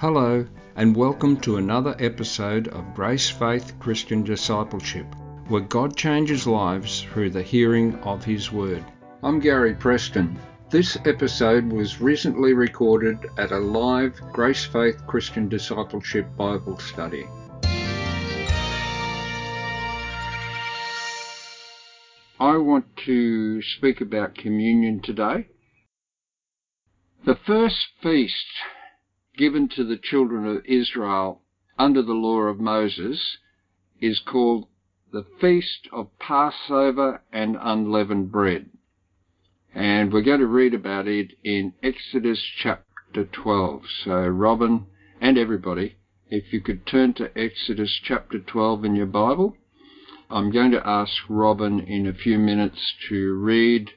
Hello, and welcome to another episode of Grace Faith Christian Discipleship, where God changes lives through the hearing of His Word. I'm Gary Preston. This episode was recently recorded at a live Grace Faith Christian Discipleship Bible study. I want to speak about communion today. The first feast given to the children of Israel under the law of Moses is called the Feast of Passover and Unleavened Bread. And we're going to read about it in Exodus chapter 12. So, Robin and everybody, if you could turn to Exodus chapter 12 in your Bible. I'm going to ask Robin in a few minutes to read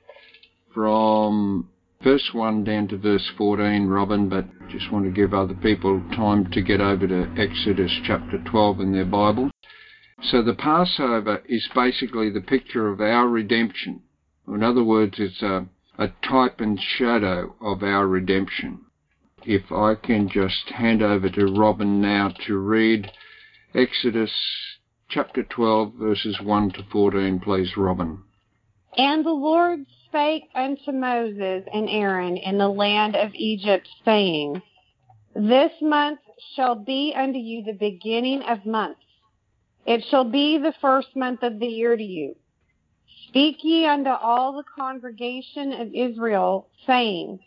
from verse 1 down to verse 14, Robin, but just want to give other people time to get over to Exodus chapter 12 in their Bible. So the Passover is basically the picture of our redemption. In other words, it's a, a type and shadow of our redemption. If I can just hand over to Robin now to read Exodus chapter 12, verses 1 to 14, please, Robin. And the Lord spake unto Moses and Aaron in the land of Egypt, saying, This month shall be unto you the beginning of months. It shall be the first month of the year to you. Speak ye unto all the congregation of Israel, saying,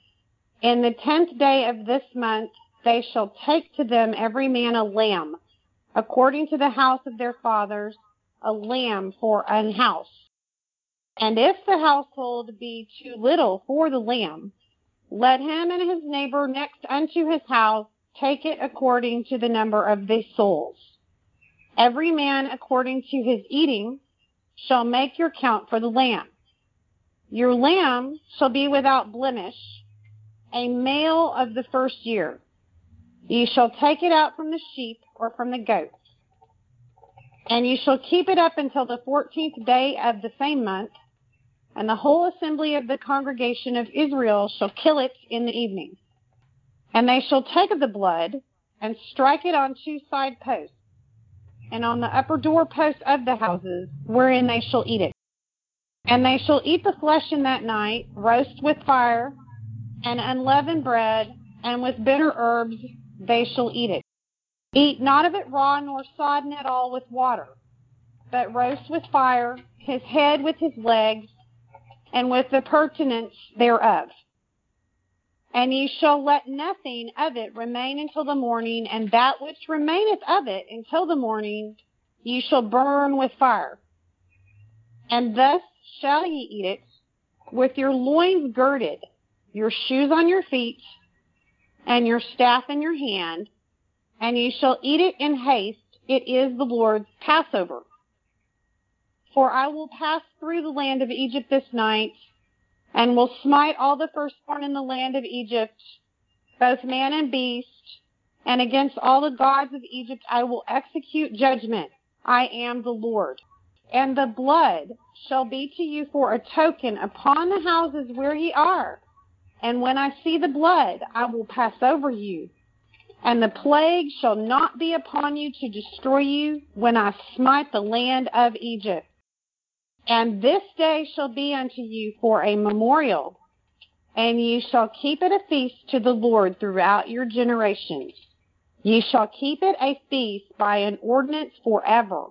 In the tenth day of this month they shall take to them every man a lamb, according to the house of their fathers, a lamb for an house. And if the household be too little for the lamb, let him and his neighbor next unto his house take it according to the number of the souls. Every man according to his eating shall make your count for the lamb. Your lamb shall be without blemish, a male of the first year. Ye shall take it out from the sheep or from the goats. And you shall keep it up until the fourteenth day of the same month, and the whole assembly of the congregation of Israel shall kill it in the evening. And they shall take of the blood and strike it on two side posts, and on the upper door posts of the houses, wherein they shall eat it. And they shall eat the flesh in that night, roast with fire, and unleavened bread, and with bitter herbs they shall eat it. Eat not of it raw, nor sodden at all with water, but roast with fire, his head with his legs, and with the purtenance thereof. And ye shall let nothing of it remain until the morning, and that which remaineth of it until the morning ye shall burn with fire. And thus shall ye eat it, with your loins girded, your shoes on your feet, and your staff in your hand, and ye shall eat it in haste. It is the Lord's Passover. For I will pass through the land of Egypt this night, and will smite all the firstborn in the land of Egypt, both man and beast, and against all the gods of Egypt I will execute judgment. I am the Lord. And the blood shall be to you for a token upon the houses where ye are. And when I see the blood, I will pass over you. And the plague shall not be upon you to destroy you when I smite the land of Egypt. And this day shall be unto you for a memorial, and ye shall keep it a feast to the Lord throughout your generations. Ye shall keep it a feast by an ordinance forever.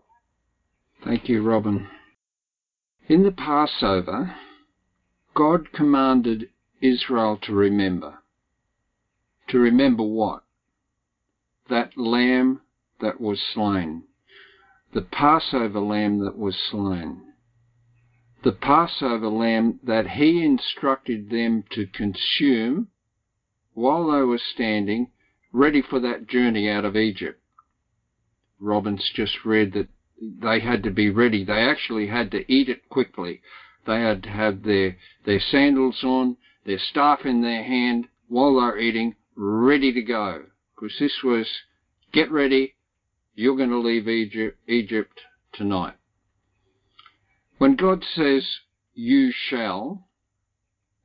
Thank you, Robin. In the Passover, God commanded Israel to remember. To remember what? That lamb that was slain. The Passover lamb that was slain the Passover lamb that he instructed them to consume while they were standing ready for that journey out of Egypt. Robin's just read that they had to be ready. They actually had to eat it quickly. They had to have their, their sandals on, their staff in their hand while they're eating, ready to go. Because this was, get ready, you're going to leave Egypt, Egypt tonight. When God says, you shall,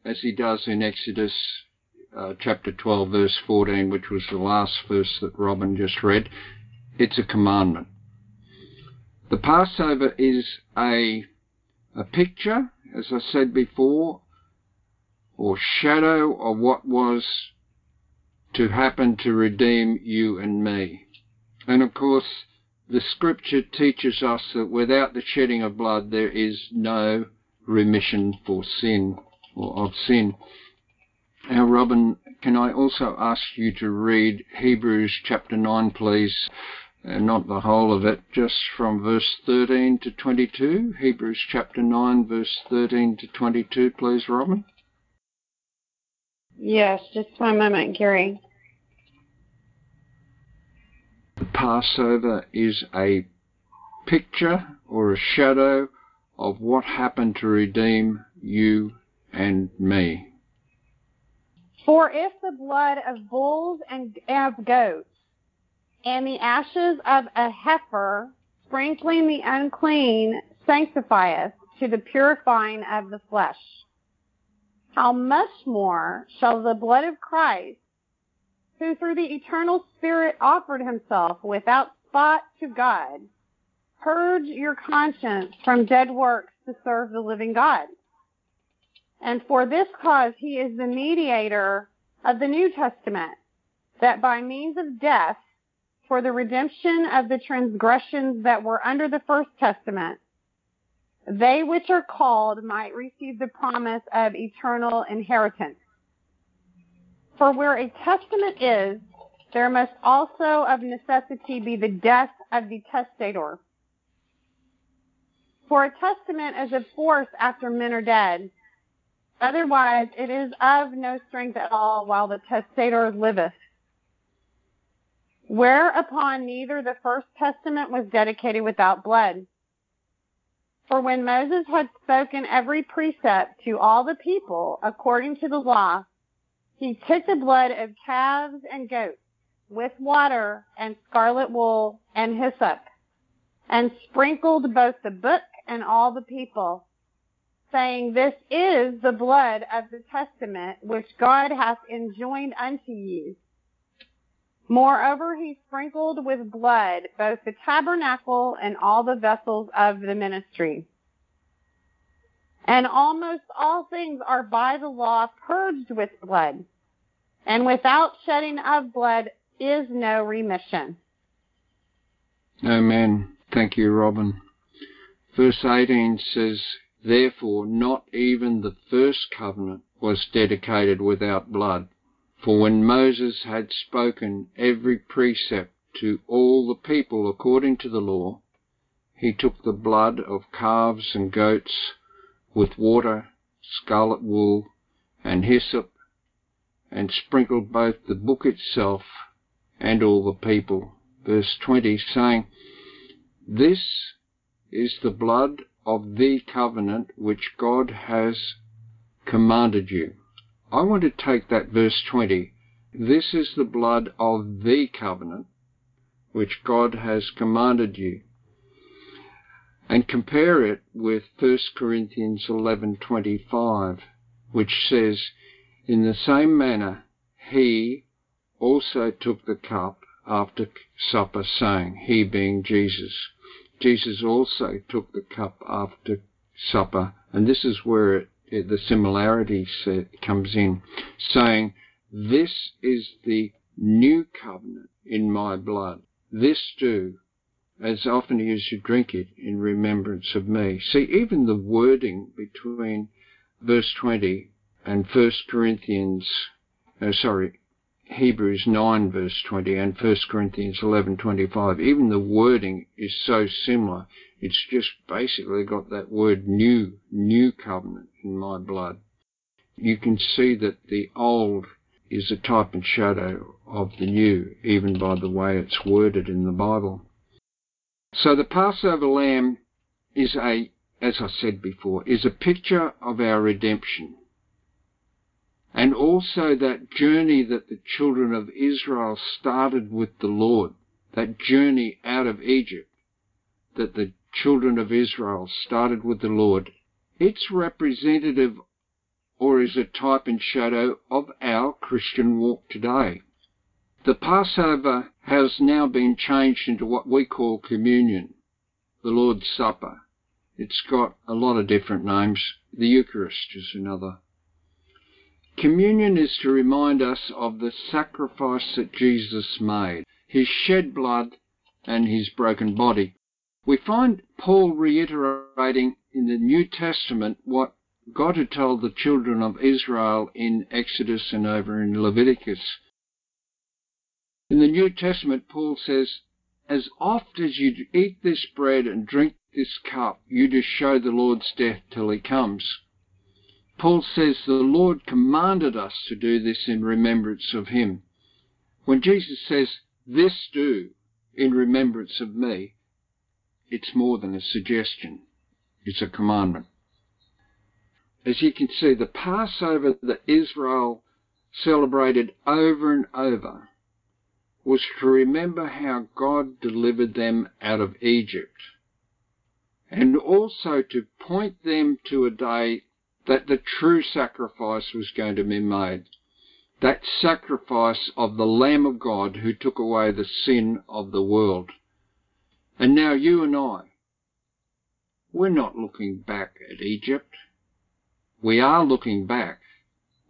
as he does in Exodus uh, chapter 12, verse 14, which was the last verse that Robin just read. It's a commandment. The Passover is a, a picture, as I said before, or shadow of what was to happen to redeem you and me. And of course, the scripture teaches us that without the shedding of blood, there is no remission for sin or of sin. Now, Robin, can I also ask you to read Hebrews chapter 9, please? Uh, not the whole of it, just from verse 13 to 22. Hebrews chapter 9, verse 13 to 22, please, Robin. Yes, just one moment, Gary. The Passover is a picture or a shadow of what happened to redeem you and me. For if the blood of bulls and of goats and the ashes of a heifer sprinkling the unclean sanctifieth to the purifying of the flesh, how much more shall the blood of Christ, who through the eternal Spirit offered himself without spot to God, purge your conscience from dead works to serve the living God? And for this cause he is the mediator of the New Testament, that by means of death, for the redemption of the transgressions that were under the first testament, they which are called might receive the promise of eternal inheritance. For where a testament is, there must also of necessity be the death of the testator. For a testament is of force after men are dead. Otherwise, it is of no strength at all while the testator liveth. Whereupon neither the first testament was dedicated without blood. For when Moses had spoken every precept to all the people according to the law, he took the blood of calves and goats with water and scarlet wool and hyssop and sprinkled both the book and all the people, saying, This is the blood of the testament which God hath enjoined unto you. Moreover, he sprinkled with blood both the tabernacle and all the vessels of the ministry. And almost all things are by the law purged with blood. And without shedding of blood is no remission. Amen. Thank you, Robin. Verse 18 says, Therefore, not even the first covenant was dedicated without blood. For when Moses had spoken every precept to all the people according to the law, he took the blood of calves and goats with water, scarlet wool, and hyssop, and sprinkled both the book itself and all the people. Verse 20 saying, This is the blood of the covenant which God has commanded you. I want to take that verse 20. This is the blood of the covenant which God has commanded you and compare it with 1 Corinthians 11:25 which says in the same manner he also took the cup after supper saying he being Jesus. Jesus also took the cup after supper and this is where it, it, the similarity set, comes in saying this is the new covenant in my blood. This do as often as you drink it in remembrance of me. See, even the wording between verse 20 and 1 Corinthians, uh, sorry, Hebrews 9 verse 20 and 1 Corinthians 11:25 even the wording is so similar. It's just basically got that word new new covenant in my blood. You can see that the old is a type and shadow of the new even by the way it's worded in the Bible so the Passover lamb is a, as I said before, is a picture of our redemption. And also that journey that the children of Israel started with the Lord, that journey out of Egypt that the children of Israel started with the Lord, it's representative or is a type and shadow of our Christian walk today. The Passover has now been changed into what we call communion, the Lord's Supper. It's got a lot of different names. The Eucharist is another. Communion is to remind us of the sacrifice that Jesus made, his shed blood and his broken body. We find Paul reiterating in the New Testament what God had told the children of Israel in Exodus and over in Leviticus. In the New Testament, Paul says, As oft as you eat this bread and drink this cup, you do show the Lord's death till he comes. Paul says the Lord commanded us to do this in remembrance of him. When Jesus says, This do in remembrance of me, it's more than a suggestion, it's a commandment. As you can see, the Passover that Israel celebrated over and over was to remember how God delivered them out of Egypt, and also to point them to a day that the true sacrifice was going to be made. That sacrifice of the Lamb of God who took away the sin of the world. And now you and I, we're not looking back at Egypt. We are looking back.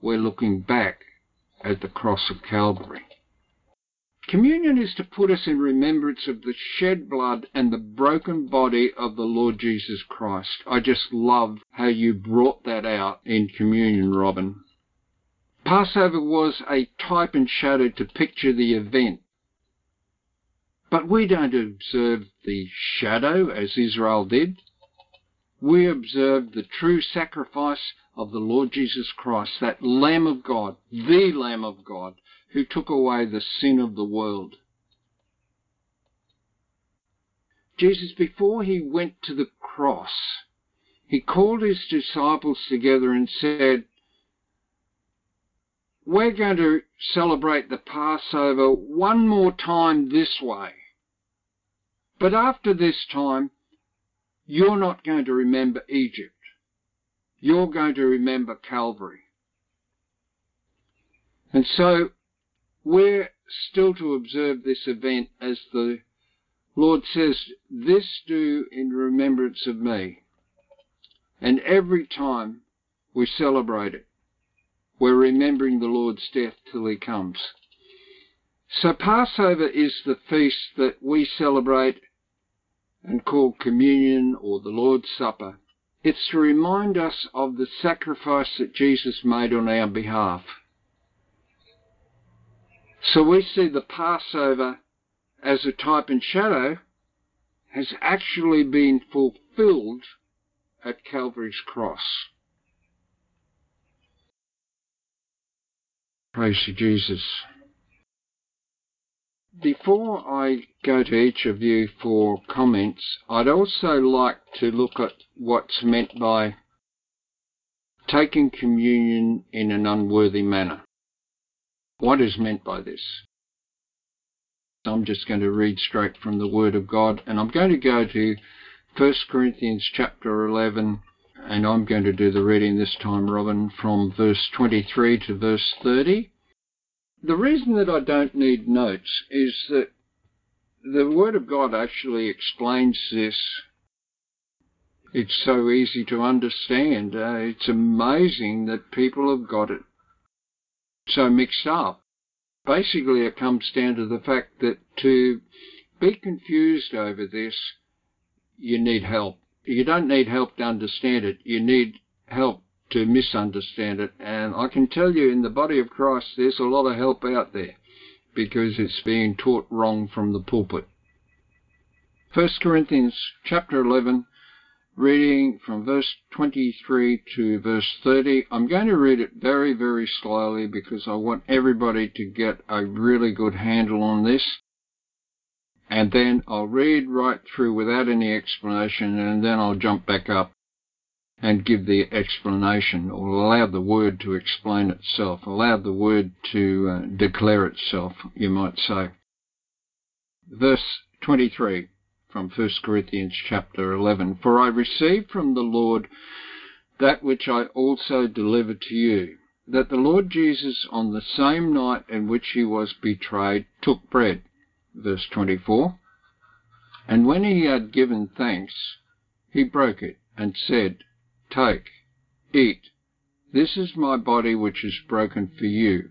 We're looking back at the cross of Calvary. Communion is to put us in remembrance of the shed blood and the broken body of the Lord Jesus Christ. I just love how you brought that out in communion, Robin. Passover was a type and shadow to picture the event. But we don't observe the shadow as Israel did. We observe the true sacrifice of the Lord Jesus Christ, that Lamb of God, the Lamb of God, who took away the sin of the world. Jesus, before he went to the cross, he called his disciples together and said, We're going to celebrate the Passover one more time this way. But after this time, you're not going to remember Egypt. You're going to remember Calvary. And so we're still to observe this event as the Lord says, This do in remembrance of me. And every time we celebrate it, we're remembering the Lord's death till he comes. So Passover is the feast that we celebrate and call communion or the Lord's Supper. It's to remind us of the sacrifice that Jesus made on our behalf. So we see the Passover as a type and shadow has actually been fulfilled at Calvary's cross. Praise to Jesus. Before I go to each of you for comments, I'd also like to look at what's meant by taking communion in an unworthy manner. What is meant by this? I'm just going to read straight from the Word of God, and I'm going to go to 1 Corinthians chapter 11, and I'm going to do the reading this time, Robin, from verse 23 to verse 30. The reason that I don't need notes is that the Word of God actually explains this. It's so easy to understand. Uh, it's amazing that people have got it so mixed up. Basically, it comes down to the fact that to be confused over this, you need help. You don't need help to understand it. You need help to misunderstand it. And I can tell you in the body of Christ, there's a lot of help out there because it's being taught wrong from the pulpit. 1 Corinthians chapter 11, reading from verse 23 to verse 30. I'm going to read it very, very slowly because I want everybody to get a really good handle on this. And then I'll read right through without any explanation and then I'll jump back up and give the explanation or allow the word to explain itself, allow the word to uh, declare itself, you might say. Verse 23 from 1 Corinthians chapter 11. For I received from the Lord that which I also delivered to you, that the Lord Jesus, on the same night in which he was betrayed, took bread. Verse 24. And when he had given thanks, he broke it and said, Take, eat. This is my body which is broken for you.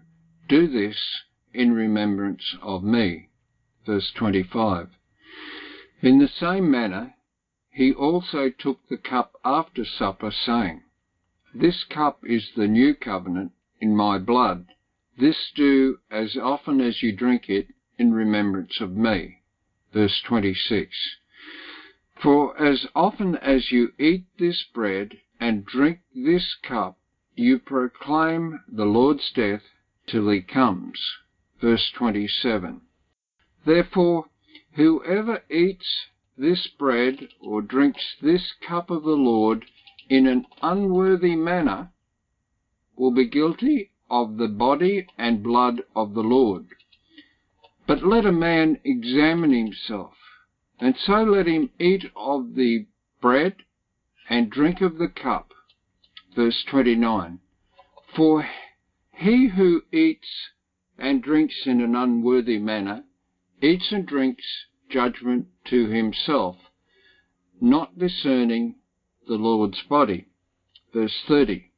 Do this in remembrance of me. Verse 25. In the same manner, he also took the cup after supper, saying, This cup is the new covenant in my blood. This do as often as you drink it in remembrance of me. Verse 26. For as often as you eat this bread and drink this cup, you proclaim the Lord's death till he comes. Verse 27. Therefore, whoever eats this bread or drinks this cup of the Lord in an unworthy manner will be guilty of the body and blood of the Lord. But let a man examine himself, and so let him eat of the bread and drink of the cup. Verse 29. For he who eats and drinks in an unworthy manner eats and drinks judgment to himself, not discerning the Lord's body. Verse 30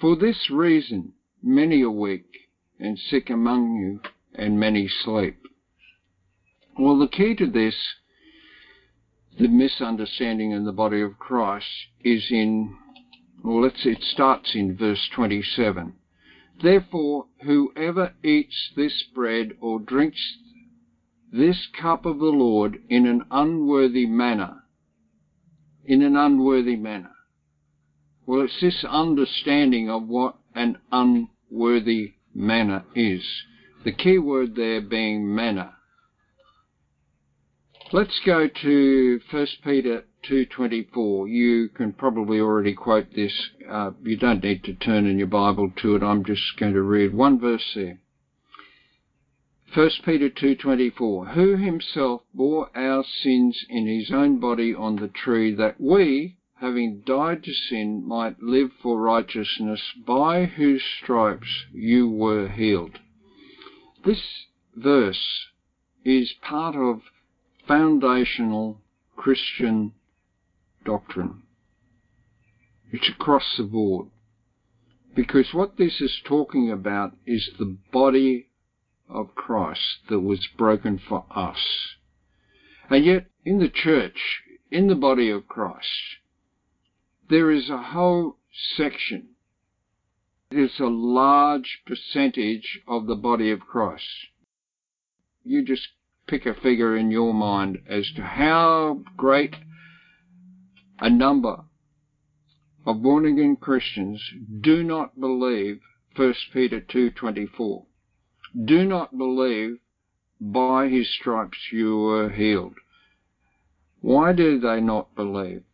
For this reason many are weak and sick among you, and many sleep. Well, the key to this, the misunderstanding in the body of Christ, is in, well, let's, it starts in verse 27. Therefore, whoever eats this bread or drinks this cup of the Lord in an unworthy manner. In an unworthy manner. Well, it's this understanding of what an unworthy manner is. The key word there being manner. Let's go to 1 Peter 2.24. You can probably already quote this. Uh, you don't need to turn in your Bible to it. I'm just going to read one verse there. 1 Peter 2:24 Who himself bore our sins in his own body on the tree that we having died to sin might live for righteousness by whose stripes you were healed. This verse is part of foundational Christian doctrine. It's across the board. Because what this is talking about is the body of Christ that was broken for us. And yet, in the church, in the body of Christ, there is a whole section, It's a large percentage of the body of Christ. You just pick a figure in your mind as to how great a number of born again Christians do not believe 1 Peter 2:24 do not believe by his stripes you were healed. Why do they not believe?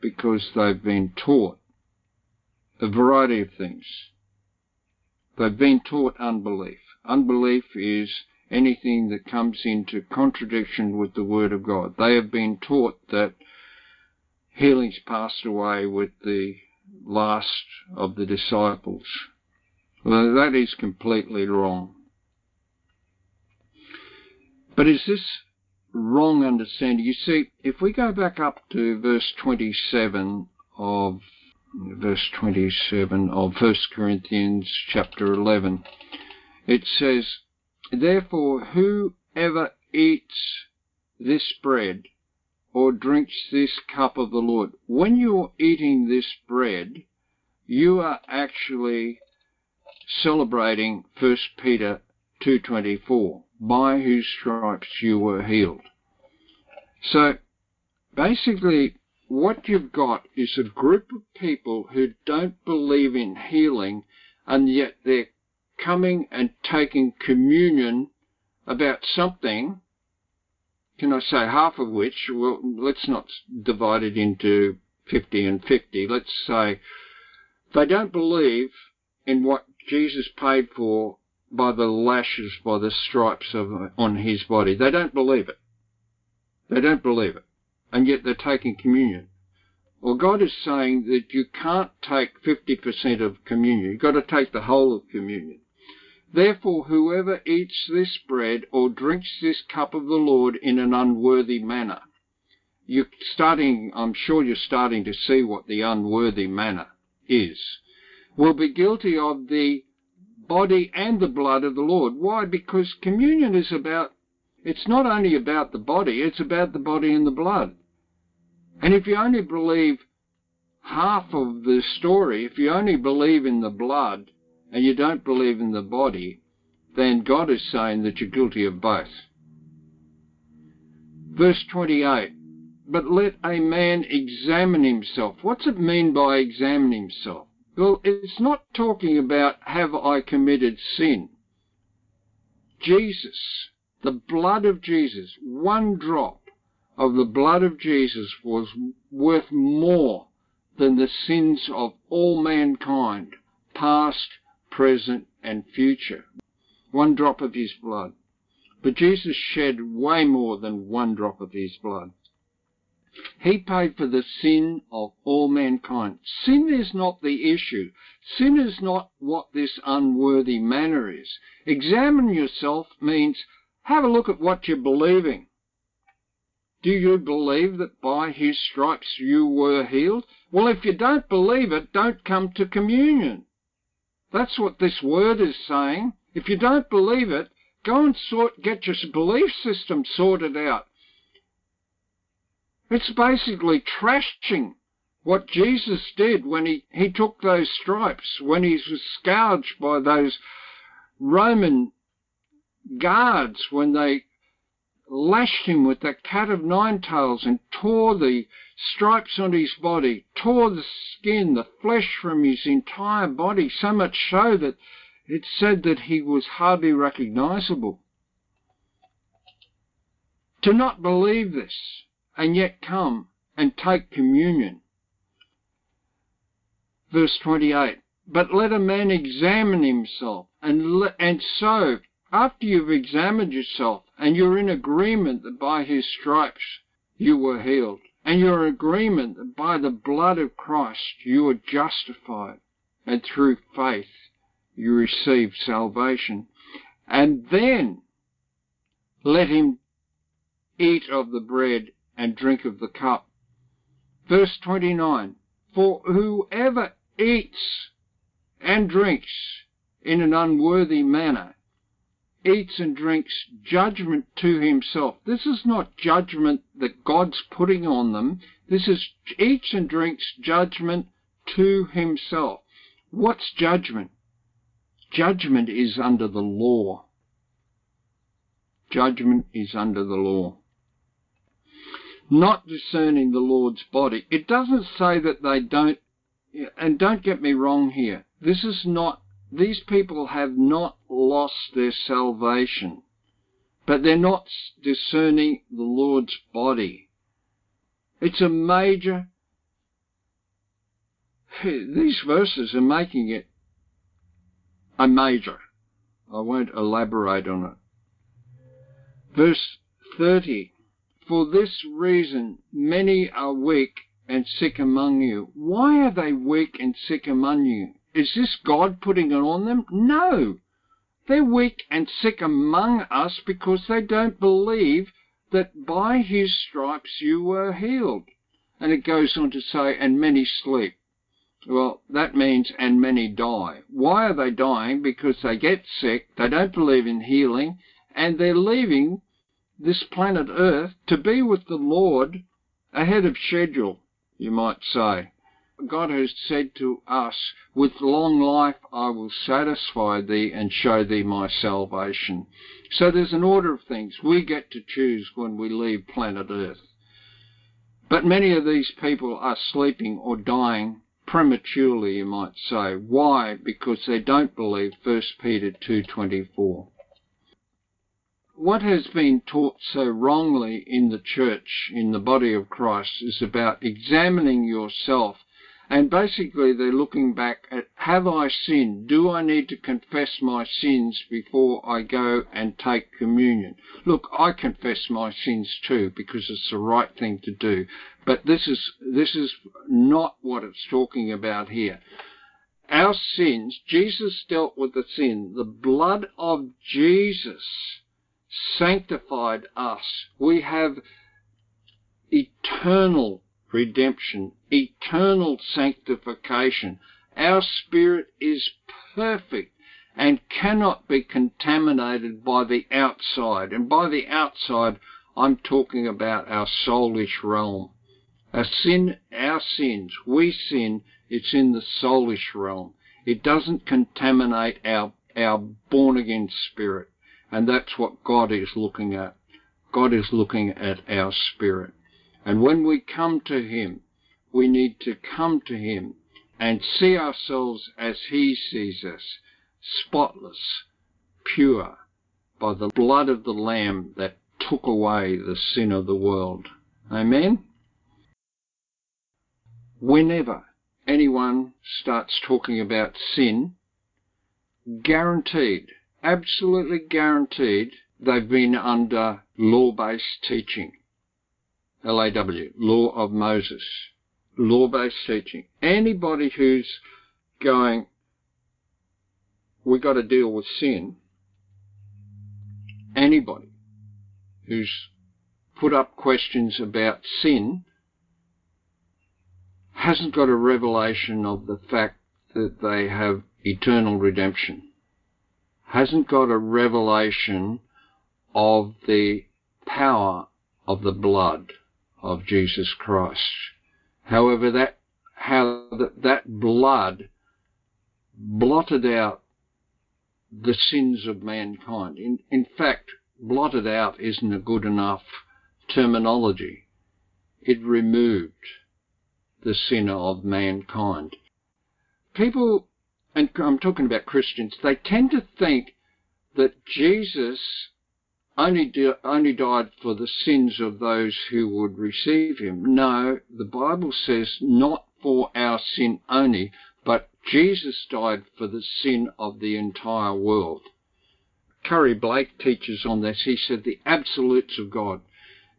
Because they've been taught a variety of things. They've been taught unbelief. Unbelief is anything that comes into contradiction with the Word of God. They have been taught that healings passed away with the last of the disciples. Well, that is completely wrong. But is this wrong understanding? You see, if we go back up to verse 27 of verse 27 of 1 Corinthians chapter 11, it says, Therefore, whoever eats this bread or drinks this cup of the Lord, when you're eating this bread, you are actually celebrating 1 Peter 2.24 by whose stripes you were healed. So basically, what you've got is a group of people who don't believe in healing, and yet they're coming and taking communion about something. Can I say half of which? Well, let's not divide it into 50 and 50. Let's say they don't believe in what Jesus paid for by the lashes, by the stripes of, on his body. They don't believe it. They don't believe it. And yet they're taking communion. Well, God is saying that you can't take 50% of communion. You've got to take the whole of communion. Therefore, whoever eats this bread or drinks this cup of the Lord in an unworthy manner, you're starting, I'm sure you're starting to see what the unworthy manner is, will be guilty of the body and the blood of the Lord. Why? Because communion is about, it's not only about the body, it's about the body and the blood. And if you only believe half of the story, if you only believe in the blood and you don't believe in the body, then God is saying that you're guilty of both. Verse 28 But let a man examine himself. What's it mean by examine himself? Well, it's not talking about have I committed sin. Jesus, the blood of Jesus, one drop of the blood of Jesus was worth more than the sins of all mankind, past, present, and future. One drop of his blood. But Jesus shed way more than one drop of his blood. He paid for the sin of all mankind. Sin is not the issue. Sin is not what this unworthy manner is. Examine yourself means have a look at what you're believing. Do you believe that by his stripes you were healed? Well, if you don't believe it, don't come to communion. That's what this word is saying. If you don't believe it, go and sort, get your belief system sorted out. It's basically trashing what Jesus did when he, he took those stripes, when he was scourged by those Roman guards, when they lashed him with that cat of nine tails and tore the stripes on his body, tore the skin, the flesh from his entire body, so much so that it said that he was hardly recognizable. To not believe this and yet come and take communion. Verse 28 But let a man examine himself, and, and so, after you've examined yourself and you're in agreement that by his stripes you were healed, and you're in agreement that by the blood of Christ you are justified, and through faith you receive salvation, and then let him eat of the bread and drink of the cup. Verse 29 For whoever eats and drinks in an unworthy manner eats and drinks judgment to himself. This is not judgment that God's putting on them. This is eats and drinks judgment to himself. What's judgment? Judgment is under the law. Judgment is under the law not discerning the Lord's body. It doesn't say that they don't, and don't get me wrong here, this is not, these people have not lost their salvation, but they're not discerning the Lord's body. It's a major, these verses are making it a major. I won't elaborate on it. Verse 30 for this reason, many are weak and sick among you. Why are they weak and sick among you? Is this God putting it on them? No. They're weak and sick among us because they don't believe that by his stripes you were healed. And it goes on to say, and many sleep. Well, that means, and many die. Why are they dying? Because they get sick, they don't believe in healing, and they're leaving this planet Earth to be with the Lord ahead of schedule, you might say. God has said to us, With long life I will satisfy thee and show thee my salvation. So there's an order of things. We get to choose when we leave planet Earth. But many of these people are sleeping or dying prematurely, you might say. Why? Because they don't believe 1 Peter 2.24 what has been taught so wrongly in the church, in the body of Christ, is about examining yourself And basically, they're looking back at have I sinned? Do I need to confess my sins before I go and take communion? Look, I confess my sins too because it's the right thing to do. But this is this is not what it's talking about here. Our sins, Jesus dealt with the sin. The blood of Jesus sanctified us. We have eternal redemption, eternal sanctification. Our spirit is perfect and cannot be contaminated by the outside. And by the outside, I'm talking about our soulish realm. Our sin, our sins, we sin, it's in the soulish realm. It doesn't contaminate our, our born again spirit. And that's what God is looking at. God is looking at our spirit. And when we come to Him, we need to come to Him and see ourselves as He sees us, spotless, pure, by the blood of the Lamb that took away the sin of the world. Amen? Whenever anyone starts talking about sin, guaranteed, absolutely guaranteed, they've been under law based teaching. LAW, Law of Moses, law based teaching. Anybody who's going, we've got to deal with sin, anybody who's put up questions about sin hasn't got a revelation of the fact that they have eternal redemption, hasn't got a revelation of the power of the blood of Jesus Christ. However, that how that, that blood blotted out the sins of mankind. In, in fact, blotted out isn't a good enough terminology. It removed the sin of mankind. People, and I'm talking about Christians, they tend to think that Jesus only, only died for the sins of those who would receive him. No, the Bible says not for our sin only, but Jesus died for the sin of the entire world. Curry Blake teaches on this. He said the absolutes of God.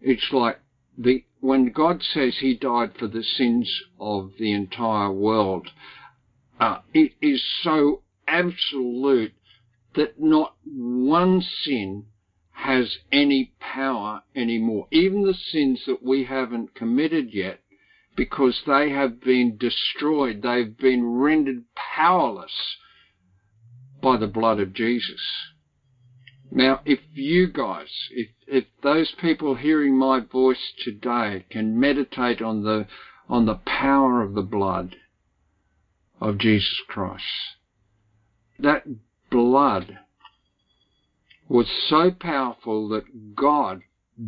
It's like the when God says He died for the sins of the entire world, uh, it is so absolute that not one sin has any power anymore. Even the sins that we haven't committed yet, because they have been destroyed, they've been rendered powerless by the blood of Jesus. Now, if you guys, if, if those people hearing my voice today can meditate on the, on the power of the blood of Jesus Christ, that blood was so powerful that God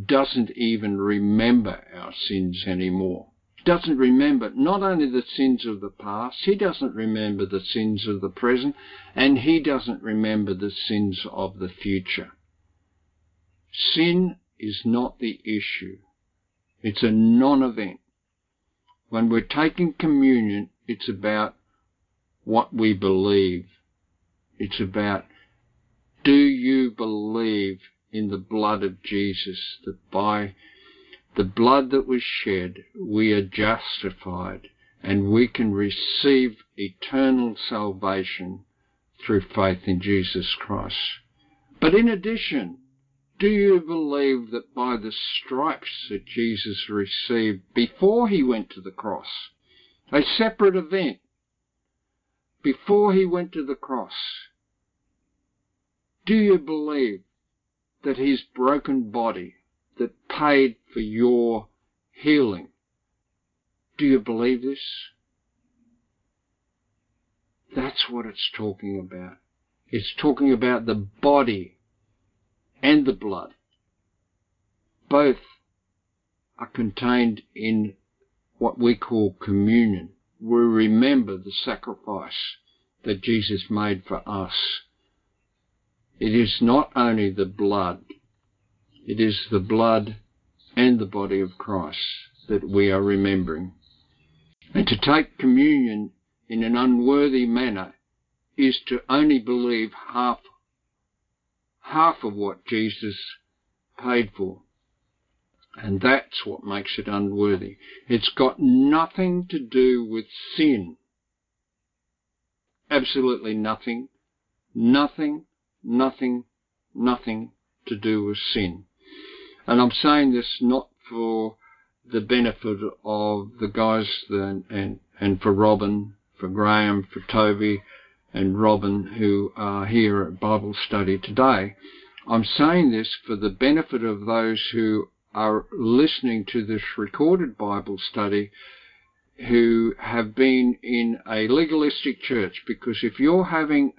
doesn't even remember our sins anymore. Doesn't remember not only the sins of the past, he doesn't remember the sins of the present, and he doesn't remember the sins of the future. Sin is not the issue. It's a non-event. When we're taking communion, it's about what we believe. It's about do you believe in the blood of Jesus, that by the blood that was shed, we are justified and we can receive eternal salvation through faith in Jesus Christ? But in addition, do you believe that by the stripes that Jesus received before he went to the cross, a separate event, before he went to the cross, do you believe that his broken body that paid for your healing? Do you believe this? That's what it's talking about. It's talking about the body and the blood. Both are contained in what we call communion. We remember the sacrifice that Jesus made for us it is not only the blood, it is the blood and the body of Christ that we are remembering. And to take communion in an unworthy manner is to only believe half half of what Jesus paid for. And that's what makes it unworthy. It's got nothing to do with sin. Absolutely nothing. Nothing, nothing, nothing to do with sin. And I'm saying this not for the benefit of the guys and, and, and for Robin, for Graham, for Toby, and Robin who are here at Bible study today. I'm saying this for the benefit of those who are listening to this recorded Bible study who have been in a legalistic church because if you're having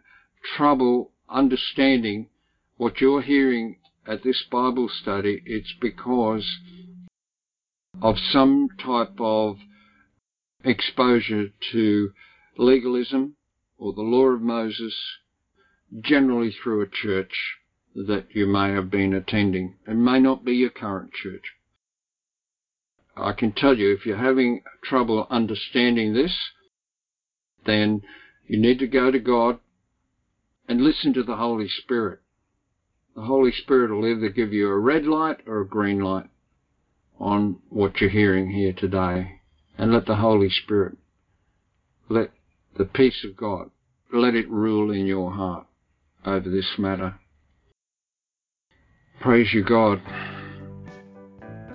trouble understanding what you're hearing at this Bible study, it's because of some type of exposure to legalism or the law of Moses, generally through a church that you may have been attending. It may not be your current church. I can tell you if you're having trouble understanding this, then you need to go to God and listen to the Holy Spirit. The Holy Spirit will either give you a red light or a green light on what you're hearing here today. And let the Holy Spirit, let the peace of God, let it rule in your heart over this matter. Praise you, God.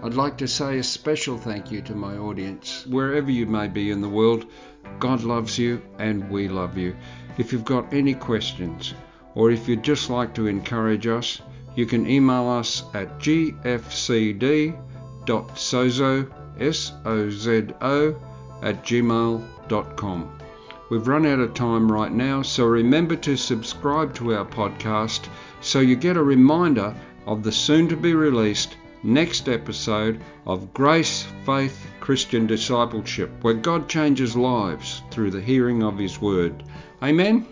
I'd like to say a special thank you to my audience, wherever you may be in the world. God loves you and we love you. If you've got any questions or if you'd just like to encourage us, you can email us at gfcd.sozo, S-O-Z-O, at gmail.com. We've run out of time right now, so remember to subscribe to our podcast so you get a reminder of the soon to be released next episode of Grace, Faith, Christian Discipleship, where God changes lives through the hearing of His Word. Amen.